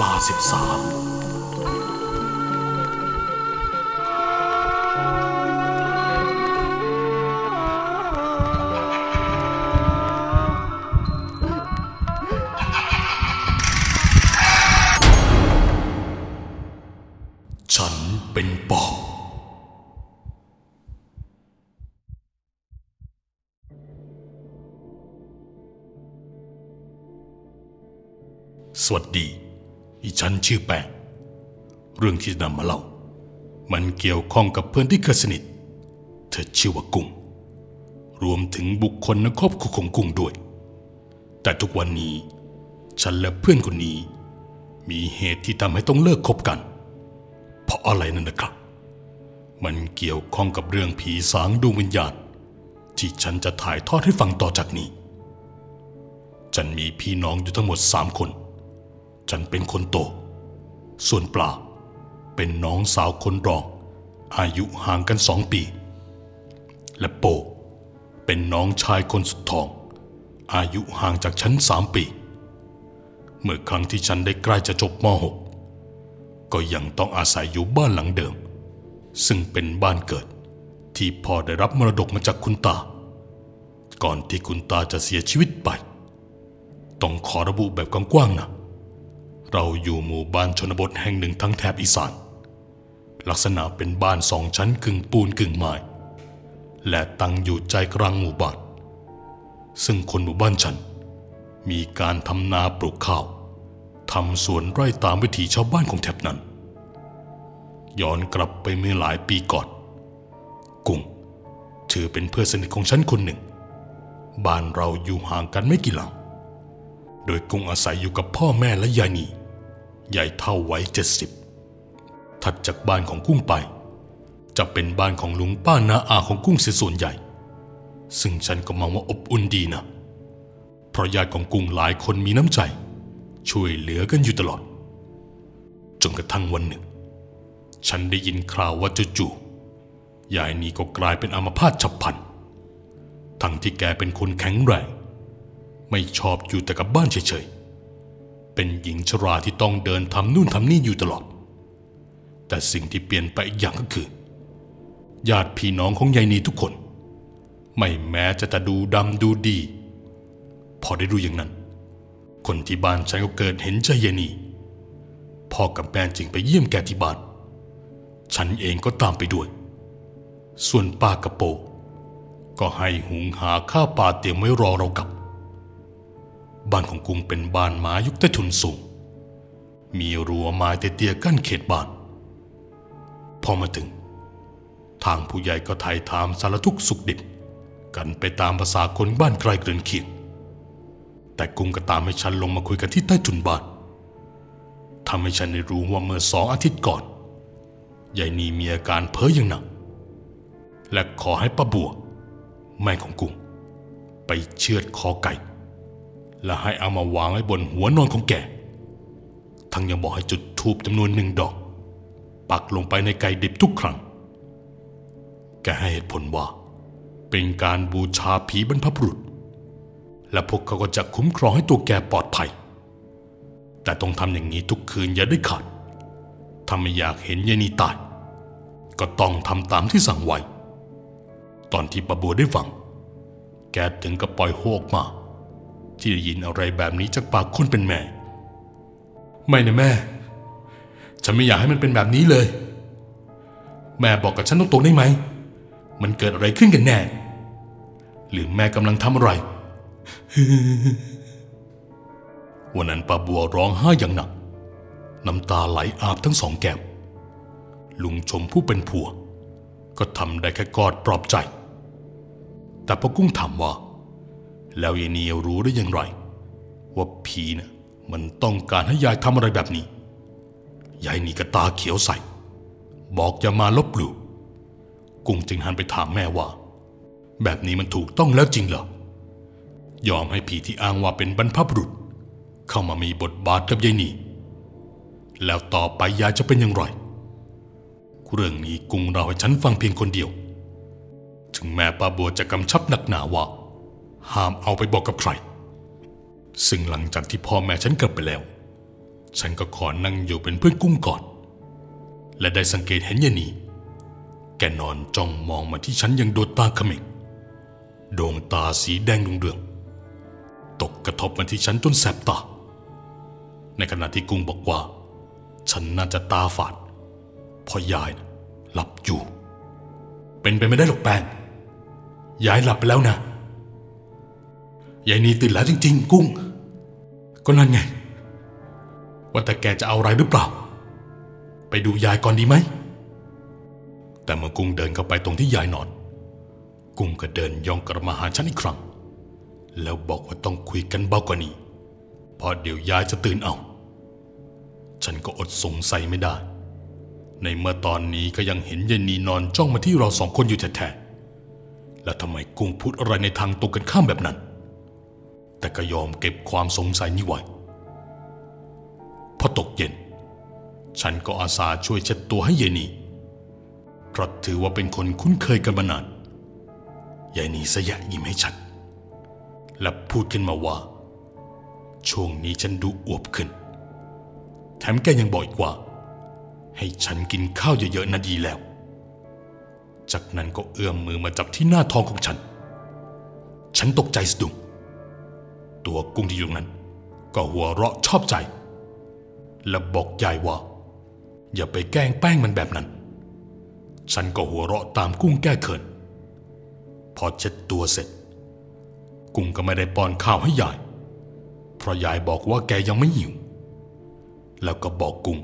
ลาสิบสามฉันเป็นปอบสวัสดี อีฉันชื่อแปงเรื่องที่นำมาเล่า มันเกี่ยวข้องกับเพื่อนที่เคยสนิท เธอชื่อว่ากุ้ง รวมถึงบุคคลในครอบครัวของกุ้งด้วย แต่ทุกวันนี้ ฉันและเพื่อนคนนี้ มีเหตุที่ทำให้ต้องเลิกคบกัน เพราะอะไรนั่นนะครับ มันเกี่ยวข้องกับเรื่องผีสางดวงวิญญาณที่ฉันจะถ่ายทอดให้ฟังต่อจากนี้ ฉันมีพี่น้องอยู่ทั้งหมดสามคน ฉันเป็นคนโต ส่วนปลาเป็นน้องสาวคนรอง อายุห่างกันสองปี และโป เป็นน้องชายคนสุดท้อง อายุห่างจากฉันสามปี เมื่อครั้งที่ฉันได้ใกล้จะจบม .6 ก็ยังต้องอาศัยอยู่บ้านหลังเดิม ซึ่งเป็นบ้านเกิดที่พ่อได้รับมรดกมาจากคุณตา ก่อนที่คุณตาจะเสียชีวิตไป ต้องขอระบุแบบกว้างๆนะ เราอยู่หมู่บ้านชนบทแห่งหนึ่งทั้งแถบอีสาน ลักษณะเป็นบ้านสองชั้นกึ่งปูนกึ่งไม้ และตั้งอยู่ใจกลางหมู่บ้าน ซึ่งคนหมู่บ้านฉัน มีการทำนาปลูกข้าวทำสวนไร่ตามวิถีชาวบ้านของแถบนั้น ย้อนกลับไปเมื่อหลายปีก่อน กุ้งถือเป็นเพื่อนสนิทของฉันคนหนึ่ง บ้านเราอยู่ห่างกันไม่กี่หลัง โดยกุ้งอาศัยอยู่กับพ่อแม่และยายนีใหญ่เท่าไว้เจ็ดสิบถัดจากบ้านของกุ้งไป จะเป็นบ้านของลุงป้านาอาของกุ้งเสียส่วนใหญ่ ซึ่งฉันก็มองว่าอบอุ่นดีนะ เพราะญาติของกุ้งหลายคนมีน้ำใจ ช่วยเหลือกันอยู่ตลอด จนกระทั่งวันหนึ่ง ฉันได้ยินข่าวว่าจู่ๆยายนีก็กลายเป็นอัมพาตฉับพลัน ทั้งที่แกเป็นคนแข็งแรง ไม่ชอบอยู่แต่กับบ้านเฉยๆ เป็นหญิงชราที่ต้องเดินทำนู่นทำนี่อยู่ตลอด แต่สิ่งที่เปลี่ยนไปอีกอย่างก็คือ ญาติพี่น้องของยายนีทุกคน ไม่แม้จะจะดูดำดูดี พอได้รู้อย่างนั้น คนที่บ้านฉันก็เกิดเห็นใจยายนีพ่อกับแม่จึงไปเยี่ยมแกที่บ้าน ฉันเองก็ตามไปด้วย ส่วนป้ากระโปก็ให้หุงหาข้าวปลาเตรียมไว้รอเรากลับ บ้านของกุ้งเป็นบ้านไม้ยุคใต้ถุนสูง มีรั้วไม้เตี้ยๆกั้นเขตบ้าน พอมาถึง ทางผู้ใหญ่ก็ไถ่ถามสารทุกสุขดิบ กันไปตามภาษาคนบ้านไกลเกินเคียง แต่กุ้งก็ตามให้ฉันลงมาคุยกันที่ใต้ถุนบ้านทำให้ฉันได้รู้ว่าเมื่อสองอาทิตย์ก่อนยายนีมีอาการเพ้ออย่างหนัก และขอให้ป้าบัว แม่ของกุ้ง ไปเชือดคอไก่ และให้เอามาวางไว้บนหัวนอนของแก ทั้งยังบอกให้จุดทูบจำนวนหนึ่งดอก ปักลงไปในไก่ดิบทุกครั้ง แกให้เหตุผลว่า เป็นการบูชาผีบรรพบุรุษ และพวกเขาก็จะคุ้มครองให้ตัวแกปลอดภัย แต่ต้องทำอย่างนี้ทุกคืนอย่าได้ขาด ถ้าไม่อยากเห็นยายนีตาย ก็ต้องทำตามที่สั่งไว้ ตอนที่ปะบัวได้ฟัง แกถึงกับปล่อยโฮออกมา ที่ได้ยินอะไรแบบนี้จากปากคนเป็นแม่ ไม่นะแม่ ฉันไม่อยากให้มันเป็นแบบนี้เลย แม่บอกกับฉันตรงๆได้ไหม มันเกิดอะไรขึ้นกันแน่ หรือแม่กำลังทำอะไร วันนั้นป้าบัวร้องไห้อย่างหนัก น้ำตาไหลอาบทั้งสองแก้ม ลุงชมผู้เป็นผัว ก็ทำได้แค่กอดปลอบใจ แต่พอกุ้งถามว่า แล้วยายเนียวรู้ได้อย่างไร ว่าผีนะ่ะมันต้องการให้ยายทำอะไรแบบนี้ ยายนีก็ตาเขียวใส่บอกอย่ามาลบหลู่กุ้งจึงหันไปถามแม่ว่า แบบนี้มันถูกต้องแล้วจริงเหรอยอมให้ผีที่อ้างว่าเป็นบรรพบุรุษ เข้ามามีบทบาทกับยายนีแล้วต่อไปยายจะเป็นอย่างไรเรื่องนี้กุ้งเราให้ฉันฟังเพียงคนเดียว ถึงแม้ป้าบัวจะกำชับหนักหนาว่า ห้ามเอาไปบอกกับใคร ซึ่งหลังจากที่พ่อแม่ฉันกลับไปแล้ว ฉันก็ขอนั่งอยู่เป็นเพื่อนกุ้งก่อน และได้สังเกตเห็นยานีแกนอนจ้องมองมาที่ฉันอยังโดดตาเขม็งดวงตาสีแดงเรือง ตกกระทบมาที่ฉันจนแสบตา ในขณะที่กุ้งบอกว่า ฉันน่าจะตาฝาดเพราะยายหลับอยู่ เป็นไปไม่ได้หรอกแปงยายหลับไปแล้วนะ ยายนีตื่นแล้วจริง ๆ กุ้ง ก็นั่นไง ว่าแต่แกจะเอาอะไรหรือเปล่า ไปดูยายก่อนดีไหม แต่เมื่อกุ้งเดินเข้าไปตรงที่ยายนอน กุ้งก็เดินย่องกลับมาหาฉันอีกครั้ง แล้วบอกว่าต้องคุยกันเบากว่านี้ เพราะเดี๋ยวยายจะตื่นเอา ฉันก็อดสงสัยไม่ได้ ในเมื่อตอนนี้ก็ยังเห็นยายนีนอนจ้องมาที่เราสองคนอยู่แท้ๆแล้วทำไมกุ้งพูดอะไรในทางตรงกันข้ามแบบนั้น แต่ก็ยอมเก็บความสงสัยนี้ไว้พอตกเย็น ฉันก็อาสาช่วยเช็ดตัวให้เยนีเพราะถือว่าเป็นคนคุ้นเคยกันมานานยายนีสยะยิ้มให้ฉันและพูดขึ้นมาว่า ช่วงนี้ฉันดูอวบขึ้น แถมแกยังบอกอีกว่า ให้ฉันกินข้าวเยอะๆนะดีแล้ว จากนั้นก็เอื้อมมือมาจับที่หน้าท้องของฉัน ฉันตกใจสะดุ้ง ตัวกุ้งที่อยู่นั้น ก็หัวเราะชอบใจ และบอกยายว่า อย่าไปแกล้งแป้งมันแบบนั้น ฉันก็หัวเราะตามกุ้งแก้เขิน พอเช็ดตัวเสร็จ กุ้งก็ไม่ได้ป้อนข้าวให้ยาย เพราะยายบอกว่าแกยังไม่หิว แล้วก็บอกกุ้ง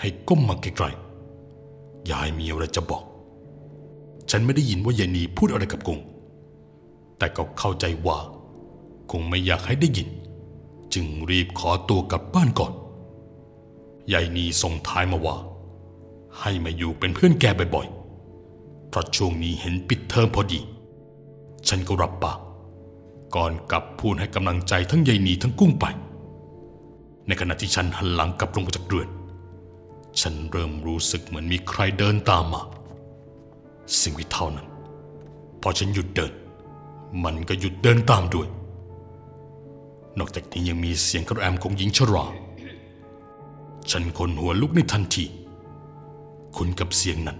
ให้ก้มมาไกลๆยายมีอะไรจะบอก ฉันไม่ได้ยินว่ายายนีพูดอะไรกับกุ้งแต่ก็เข้าใจว่า คงไม่อยากให้ได้ยิน จึงรีบขอตัวกลับบ้านก่อนยายนีส่งท้ายมาว่า ให้มาอยู่เป็นเพื่อนแกบ่อยๆเพราะช่วงนี้เห็นปิดเทอมพอดี ฉันก็รับปากก่อนกลับพูดให้กำลังใจทั้งยายนีทั้งกุ้งไป ในขณะที่ฉันหันหลังกลับลงมาจากเรือน ฉันเริ่มรู้สึกเหมือนมีใครเดินตามมา สิ่งที่เท่านั้น พอฉันหยุดเดิน มันก็หยุดเดินตามด้วย นอกจากนี้ยังมีเสียงกระแอมของหญิงชรา ฉันคนหัวลุกในทันที คุ้นกับเสียงนั้น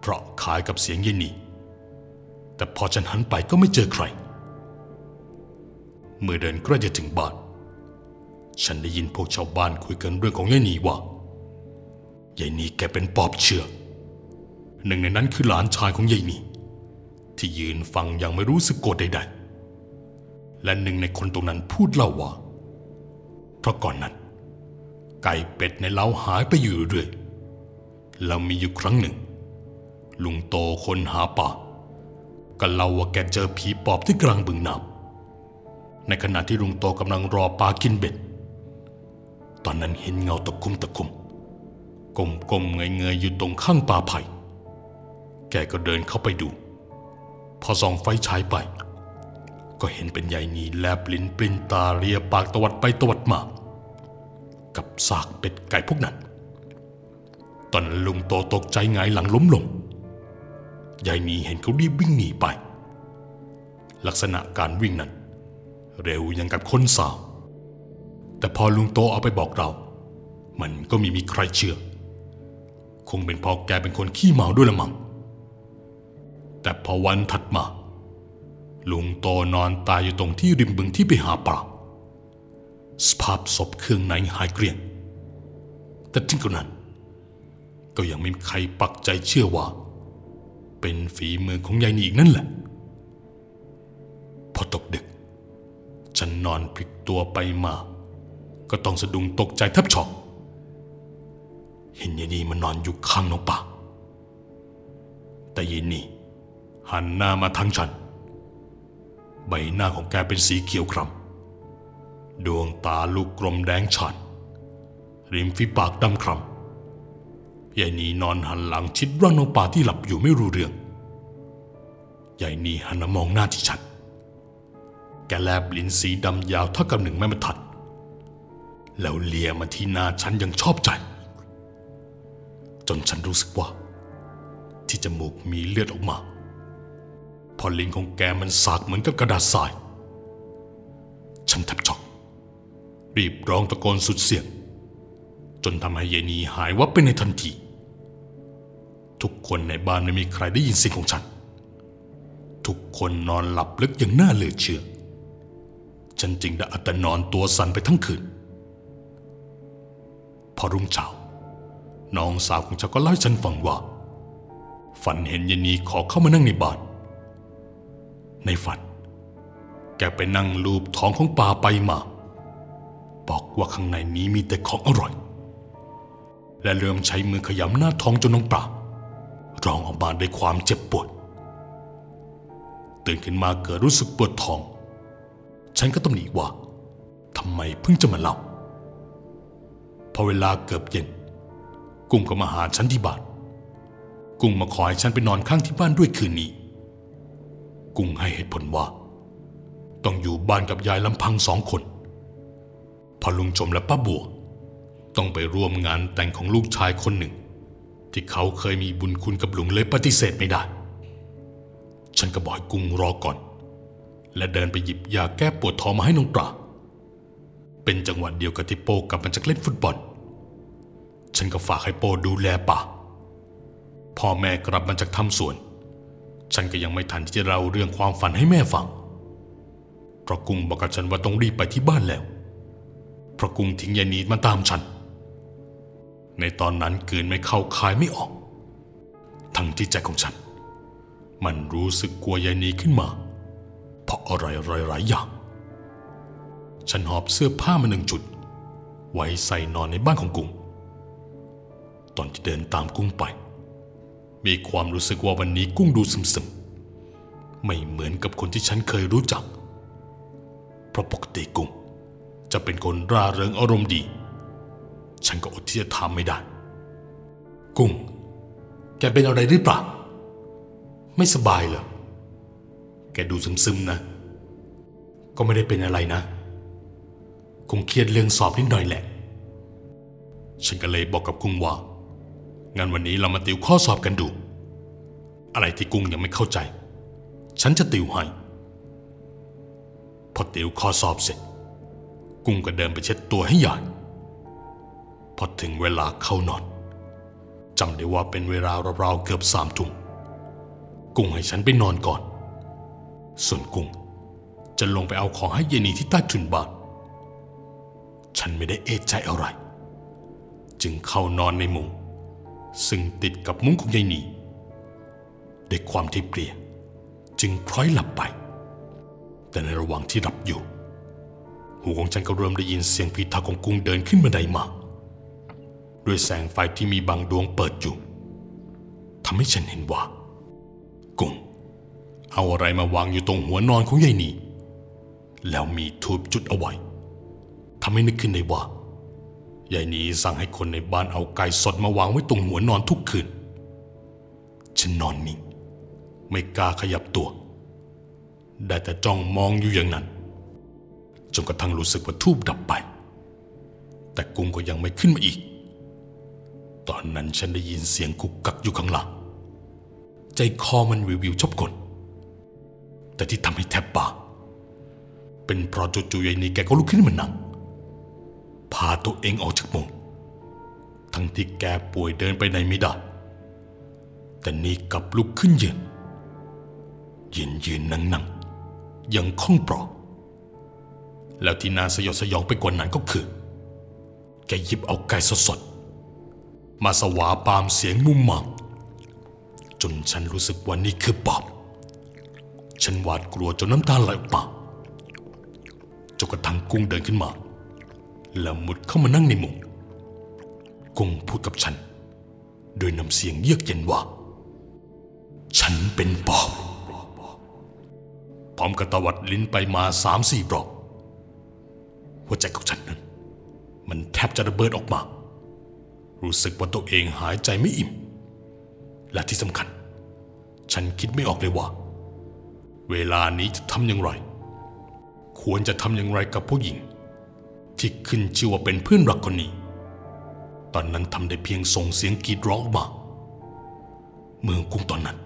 เพราะคล้ายกับเสียงเยนีแต่พอฉันหันไปก็ไม่เจอใคร เมื่อเดินใกล้จะถึงบ้าน ฉันได้ยินพวกชาวบ้านคุยกันเรื่องของยายนีว่ายายนีแกเป็นปอบเชื่อหนึ่งในนั้นคือหลานชายของยายนีที่ยืนฟังอย่างไม่รู้สึกโกรธใดๆ และหนึ่งในคนตรงนั้นพูดเล่าว่า เพราะก่อนนั้น ไก่เป็ดในเล้าหายไปอยู่เรื่อยแล้วมีอยู่ครั้งหนึ่ง ลุงโตคนหาป่าก็เล่าว่าแกเจอผีปอบที่กลางบึงน้ำในขณะที่ลุงโตกำลังรอปลากินเบ็ด ตอนนั้นเห็นเงาตะคุ่มตะคุ่มกลมๆเงยๆอยู่ตรงข้างป่าไผ่แกก็เดินเข้าไปดู พอส่องไฟฉายไป ก็เห็นเป็นยายนีแลบลิ้นปรินตาเรียปากตวัดไปตวัดมา กับซากเป็ดไก่พวกนั้น ตอนนั้นลุงโตตกใจหงายหลังล้มลง ยายนีเห็นเขารีบวิ่งหนีไป ลักษณะการวิ่งนั้น เร็วยังกับคนสาว แต่พอลุงโตเอาไปบอกเรา มันก็ไมีมีใครเชื่อ คงเป็นเพราะแกเป็นคนขี้เมาด้วยละมัง้งแต่พอวันถัดมา ลุงโตนอนตายอยู่ตรงที่ริมบึงที่ไปหาปลาสภาพศพเครื่องในหายเกลี้ยง แต่ถึงกระนั้น ก็ยังไม่มีใครปักใจเชื่อว่า เป็นฝีมือของยายนีอีกนั่นแหละ พอตกดึก ฉันนอนพลิกตัวไปมา ก็ต้องสะดุ้งตกใจแทบช็อกเห็นยายนีมันนอนอยู่ข้างน้องป่าแต่ยายนีหันหน้ามาทางฉัน ใบหน้าของแกเป็นสีเขียวคล้ำดวงตาลูกกลมแดงฉานริมฝีปากดำคล้ำยายนีนอนหันหลังชิดร่างน้องป่าที่หลับอยู่ไม่รู้เรื่องยายนีหันมามองหน้าที่ฉันแกแลบลิ้นสีดำยาวเท่ากับหนึ่งแม่บรรทัด แล้วเลียมาที่หน้าฉันยังชอบใจ จนฉันรู้สึกว่า ที่จมูกมีเลือดออกมา พอลิ้นของแกมันสากเหมือนกับกระดาษทราย ฉันแทบช็อก รีบร้องตะโกนสุดเสียง จนทำให้ยายนีหายวับไปในทันที ทุกคนในบ้านไม่มีใครได้ยินเสียงของฉัน ทุกคนนอนหลับลึกอย่างน่าเหลือเชื่อ ฉันจึงได้อัตนอนตัวสั่นไปทั้งคืน พอรุ่งเช้าน้องสาวของฉันก็เล่าให้ฉันฟังว่า ฝันเห็นยายนีขอเข้ามานั่งในบ้าน ในฝัน แกไปนั่งลูบท้องของปลาไปมา บอกว่าข้างในนี้มีแต่ของอร่อย และเริ่มใช้มือขยำหน้าท้องจนน้องปลาร้องออกมาด้วยความเจ็บปวด ตื่นขึ้นมาเกิดรู้สึกปวดท้อง ฉันก็ต้องหนีว่าทำไมเพิ่งจะมาเล่า พอเวลาเกือบเย็น กุ้งก็มาหาฉันที่บ้าน กุ้งมาขอให้ฉันไปนอนข้างที่บ้านด้วยคืนนี้ กุ้งให้เหตุผลว่า ต้องอยู่บ้านกับยายลำพังสองคนพอลุงจมและป้าบัว ต้องไปร่วมงานแต่งของลูกชายคนหนึ่ง ที่เขาเคยมีบุญคุณกับลุงเลยปฏิเสธไม่ได้ ฉันก็บอกกุ้งรอก่อน และเดินไปหยิบยาแก้ปวดท้องมาให้น้องปลาเป็นจังหวะเดียวกับที่โปกลับมาจากเล่นฟุตบอล ฉันก็ฝากให้โปดูแลป่าพ่อแม่กลับมาจากทำสวน ฉันก็ยังไม่ทันที่จะเล่าเรื่องความฝันให้แม่ฟัง เพราะกุ้งบอกกับฉันว่าต้องรีบไปที่บ้านแล้ว เพราะกุ้งทิ้งยายนีมาตามฉัน ในตอนนั้นเกืนไม่เข้าคายไม่ออก ทั้งที่ใจของฉัน มันรู้สึกกลัวยายนีขึ้นมา เพราะอะไรหลายๆอย่าง ฉันหอบเสื้อผ้ามาหนึ่งจุด ไว้ใส่นอนในบ้านของกุ้ง ตอนที่เดินตามกุ้งไป มีความรู้สึกว่าวันนี้กุ้งดูซึมๆ ไม่เหมือนกับคนที่ฉันเคยรู้จัก เพราะปกติกุ้ง จะเป็นคนร่าเริงอารมณ์ดี ฉันก็อดที่จะถามไม่ได้ กุ้ง แกเป็นอะไรหรือเปล่า ไม่สบายเหรอ แกดูซึมๆนะ ก็ไม่ได้เป็นอะไรนะ คงเครียดเรื่องสอบนิดหน่อยแหละ ฉันก็เลยบอกกับกุ้งว่า งั้นวันนี้เรามาติวข้อสอบกันดู อะไรที่กุ้งยังไม่เข้าใจ ฉันจะติวให้ พอติวข้อสอบเสร็จ กุ้งก็เดินไปเช็ดตัวให้ยายพอถึงเวลาเข้านอนจำได้ว่าเป็นเวลาราวๆเกือบสามทุ่มกุ้งให้ฉันไปนอนก่อน ส่วนกุ้งจะลงไปเอาของให้เยนีที่ใต้ถุนบ้านฉันไม่ได้เอะใจอะไร จึงเข้านอนในมุ้ง ซึ่งติดกับมุ้งของยายนีด้วยความที่เพลียจึงพลอยหลับไป แต่ในระหว่างที่หลับอยู่ หูของฉันก็เริ่มได้ยินเสียงฝีเท้าของกุ้งเดินขึ้นบันไดมา ด้วยแสงไฟที่มีบางดวงเปิดอยู่ทำให้ฉันเห็นว่า กุ้ง เอาอะไรมาวางอยู่ตรงหัวนอนของยายนีแล้วมีทูบจุดเอาไว้ทำให้นึกขึ้นได้ว่า ยายนีสั่งให้คนในบ้านเอาไก่สดมาวางไว้ตรงหัวนอนทุกคืน ฉันนอนนิ่ง ไม่กล้าขยับตัว ได้แต่จ้องมองอยู่อย่างนั้น จนกระทั่งรู้สึกว่าทูบดับไป แต่กุ้งก็ยังไม่ขึ้นมาอีก ตอนนั้นฉันได้ยินเสียงกุกกักอยู่ข้างหลัง ใจคอมันวิววิวชอบกลแต่ที่ทำให้แทบปากเป็นเพราะจู่ๆยายนีแกก็ลุกขึ้นมานั่ง พาตัวเองออกจากมุงทั้งที่แกป่วยเดินไปไหนไม่ได้ แต่นี่กลับลุกขึ้นยืนยืนยืนนั่งนั่งยังคล่องปลอกแล้วที่น่าสยดสยองไปกว่านั้นก็คือ แกหยิบเอาไก่สดๆ มาสวาปามเสียงมุมมามจนฉันรู้สึกว่านี่คือปอบ ฉันหวาดกลัวจนน้ำตาไหลออกมาจนกระทั่งกุ้งเดินขึ้นมา แล้วมุดเข้ามานั่งในมุงกงพูดกับฉัน โดยนำเสียงเยือกเย็นว่า ฉันเป็นปอบพร้อมกับตวัดลิ้นไปมาสามสี่รอบหัวใจของฉันนั้น มันแทบจะระเบิดออกมา รู้สึกว่าตัวเองหายใจไม่อิ่ม และที่สำคัญ ฉันคิดไม่ออกเลยว่า เวลานี้จะทำอย่างไร ควรจะทำอย่างไรกับผู้หญิง ที่ขึ้นชื่อว่าเป็นเพื่อนรักคนนี้ ตอนนั้นทำได้เพียงส่งเสียงกรีดร้องมา เมืองกุ้งตอนนั้น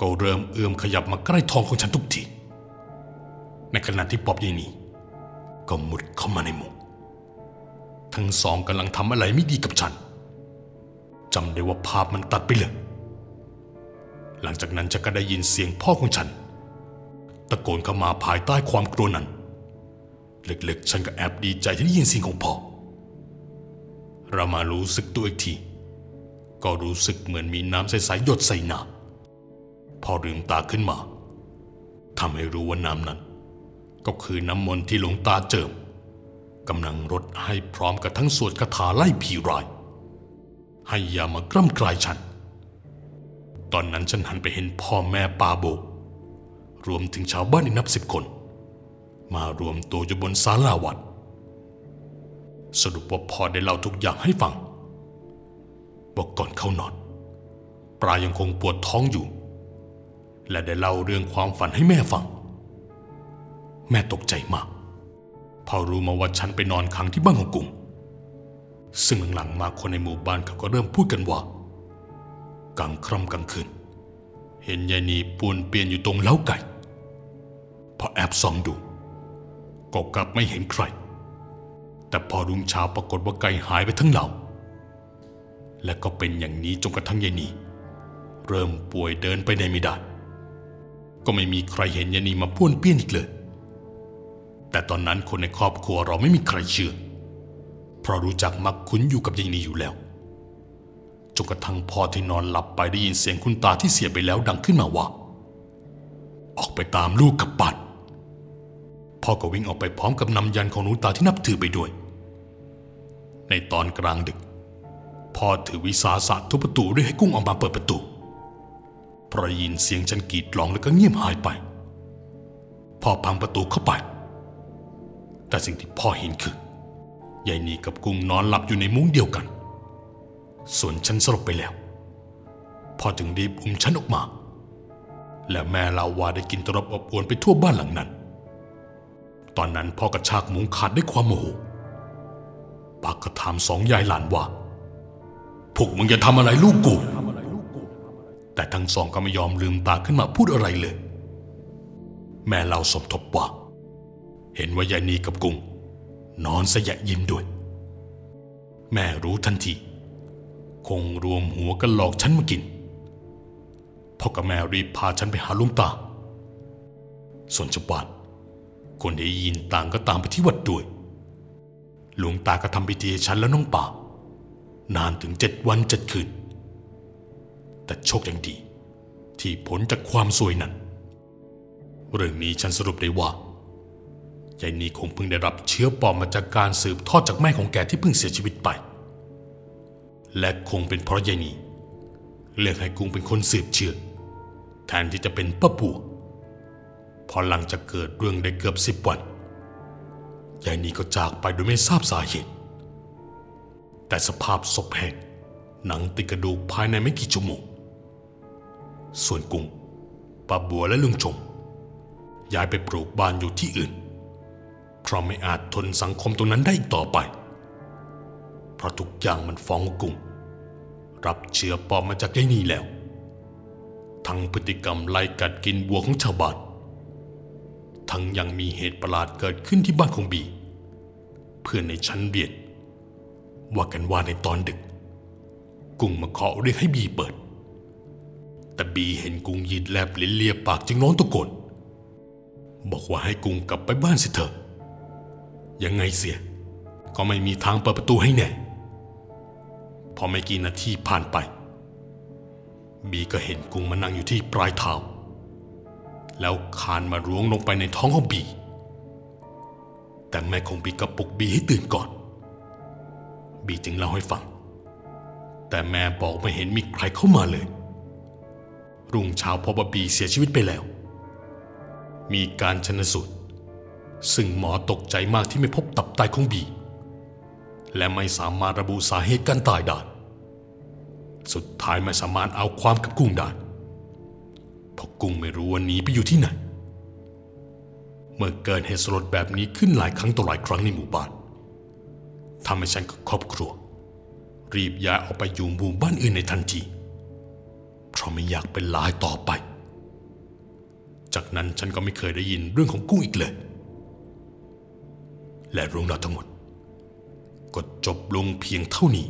ก็เริ่มเอื้อมขยับมาใกล้ทองของฉันทุกที ในขณะที่ปอบยายนีก็มุดเข้ามาในมุงทั้งสองกำลังทำอะไรไม่ดีกับฉันจำได้ว่าภาพมันตัดไปเลย หลังจากนั้นฉันก็ได้ยินเสียงพ่อของฉัน ตะโกนเข้ามาภายใต้ความกลัวนั้น ลึกๆ ฉันก็แอบดีใจที่ได้ยินเสียงของพ่อ เรามารู้สึกตัวอีกที ก็รู้สึกเหมือนมีน้ำใสๆหยดใส่หน้าพอลืมตาขึ้นมาทำให้รู้ว่าน้ำนั้น ก็คือน้ำมนต์ที่หลวงตาเจิมกำลังรดให้พร้อมกับทั้งสวดคาถาไล่ผีร้าย ให้อย่ามากล้ำกลายฉัน ตอนนั้นฉันหันไปเห็นพ่อแม่ปาโบ รวมถึงชาวบ้านอีกนับสิบคน มารวมตัวอยู่บนศาลาวัด สรุปว่าพ่อได้เล่าทุกอย่างให้ฟังบอกก่อนเข้านอน ปลายังคงปวดท้องอยู่ และได้เล่าเรื่องความฝันให้แม่ฟัง แม่ตกใจมาก พอรู้มาว่าฉันไปนอนค้างที่บ้านของกุ้งซึ่งหลังๆมาคนในหมู่บ้านเขาก็เริ่มพูดกันว่า กลางค่ำกลางคืน เห็นยายนีปวนเปลี่ยนอยู่ตรงเล้าไก่ พอแอบส่องดู ก็กลับไม่เห็นใคร แต่พอรุ่งเช้าปรากฏว่าไก่หายไปทั้งเหล่า และก็เป็นอย่างนี้จนกระทั่งยายนีเริ่มป่วยเดินไปไหนไม่ได้ ก็ไม่มีใครเห็นยายนีมาป้วนเปี้ยนอีกเลย แต่ตอนนั้นคนในครอบครัวเราไม่มีใครเชื่อ เพราะรู้จักมักคุ้นอยู่กับยายนีอยู่แล้วจนกระทั่งพ่อที่นอนหลับไปได้ยินเสียงคุณตาที่เสียไปแล้วดังขึ้นมาว่า ออกไปตามลูกกับปัด พ่อก็วิ่งออกไปพร้อมกับนำยันของหนูตาที่นับถือไปด้วย ในตอนกลางดึก พ่อถือวิสาสะทุบประตูเรียกให้กุ้งออกมาเปิดประตูเพราะยินเสียงฉันกรีดร้องแล้วก็เงียบหายไป พ่อพังประตูเข้าไป แต่สิ่งที่พ่อเห็นคือยายนีกับกุ้งนอนหลับอยู่ในมุ้งเดียวกัน ส่วนฉันสลบไปแล้ว พ่อจึงรีบอุ้มฉันออกมา และแม่เล่าว่าได้กินตรบอบอวนไปทั่วบ้านหลังนั้น ตอนนั้นพ่อกระชากมุงขาดด้วยความโมโหปากก็ถามสองยายหลานว่า พวกมึงจะทำอะไรลูกกู แต่ทั้งสองก็ไม่ยอมลืมตาขึ้นมาพูดอะไรเลย แม่เล่าสมทบว่า เห็นว่ายายนีกับกุ้ง นอนสยะยิ้มด้วย แม่รู้ทันที คงรวมหัวกันหลอกฉันมากิน พ่อกับแม่รีบพาฉันไปหาลุงตา ส่วนชาวบ้าน คนได้ยินต่างก็ตามไปที่วัดด้วย หลวงตาก็ทำพิธีฉันและน้องป่า นานถึงเจ็ดวันเจ็ดคืน แต่โชคยังดี ที่ผลจากความซวยนั้น เรื่องนี้ฉันสรุปได้ว่ายายนีคงเพิ่งได้รับเชื้อปอมมาจากการสืบทอดจากแม่ของแกที่เพิ่งเสียชีวิตไป และคงเป็นเพราะยายนีเลือกให้กุ้งเป็นคนสืบเชื้อแทนที่จะเป็นป้าปู่ พอหลังจากเกิดเรื่องได้เกือบสิบวันยายนีก็จากไปโดยไม่ทราบสาเหตุ แต่สภาพศพแห้งหนังติดกระดูกภายในไม่กี่ชั่วโมง ส่วนกุ้งป้าบัวและลุงชม ย้ายไปปลูกบ้านอยู่ที่อื่น เพราะไม่อาจทนสังคมตรงนั้นได้อีกต่อไป เพราะทุกอย่างมันฟ้องกุ้ง รับเชื้อปอมมาจากยายนีแล้ว ทั้งพฤติกรรมไล่กัดกินบัวของชาวบ้าน ทั้งยังมีเหตุประหลาดเกิดขึ้นที่บ้านของบี เพื่อนในชั้นเรียนว่ากันว่าในตอนดึก กุ้งมาเคาะเรียกให้บีเปิด แต่บีเห็นกุ้งยืนแลบลิ้นเลียปากจึงร้องตะโกนบอกว่าให้กุ้งกลับไปบ้านสิเถอะ ยังไงเสีย ก็ไม่มีทางเปิดประตูให้แน่ พอไม่กี่นาทีผ่านไป บีก็เห็นกุ้งมานั่งอยู่ที่ปลายเท้า แล้วคานมาล้วงลงไปในท้องของบี แต่แม่ของบีก็ปลุกบีให้ตื่นก่อน บีจึงเล่าให้ฟัง แต่แม่บอกไม่เห็นมีใครเข้ามาเลย รุ่งเช้าพบว่าบีเสียชีวิตไปแล้ว มีการชนสูตร ซึ่งหมอตกใจมากที่ไม่พบตับไตของบี และไม่สามารถระบุสาเหตุการตายได้ สุดท้ายไม่สามารถเอาความกับกุ้งได้ เพราะกุ้งไม่รู้ว่าหนีไปอยู่ที่ไหน เมื่อเกิดเหตุสลดแบบนี้ขึ้นหลายครั้งต่อหลายครั้งในหมู่บ้านทำให้ฉันกับครอบครัว รีบย้ายออกไปอยู่หมู่บ้านอื่นในทันทีเพราะไม่อยากเป็นลายต่อไป จากนั้นฉันก็ไม่เคยได้ยินเรื่องของกุ้งอีกเลย และเรื่องราวทั้งหมดก็จบลงเพียงเท่านี้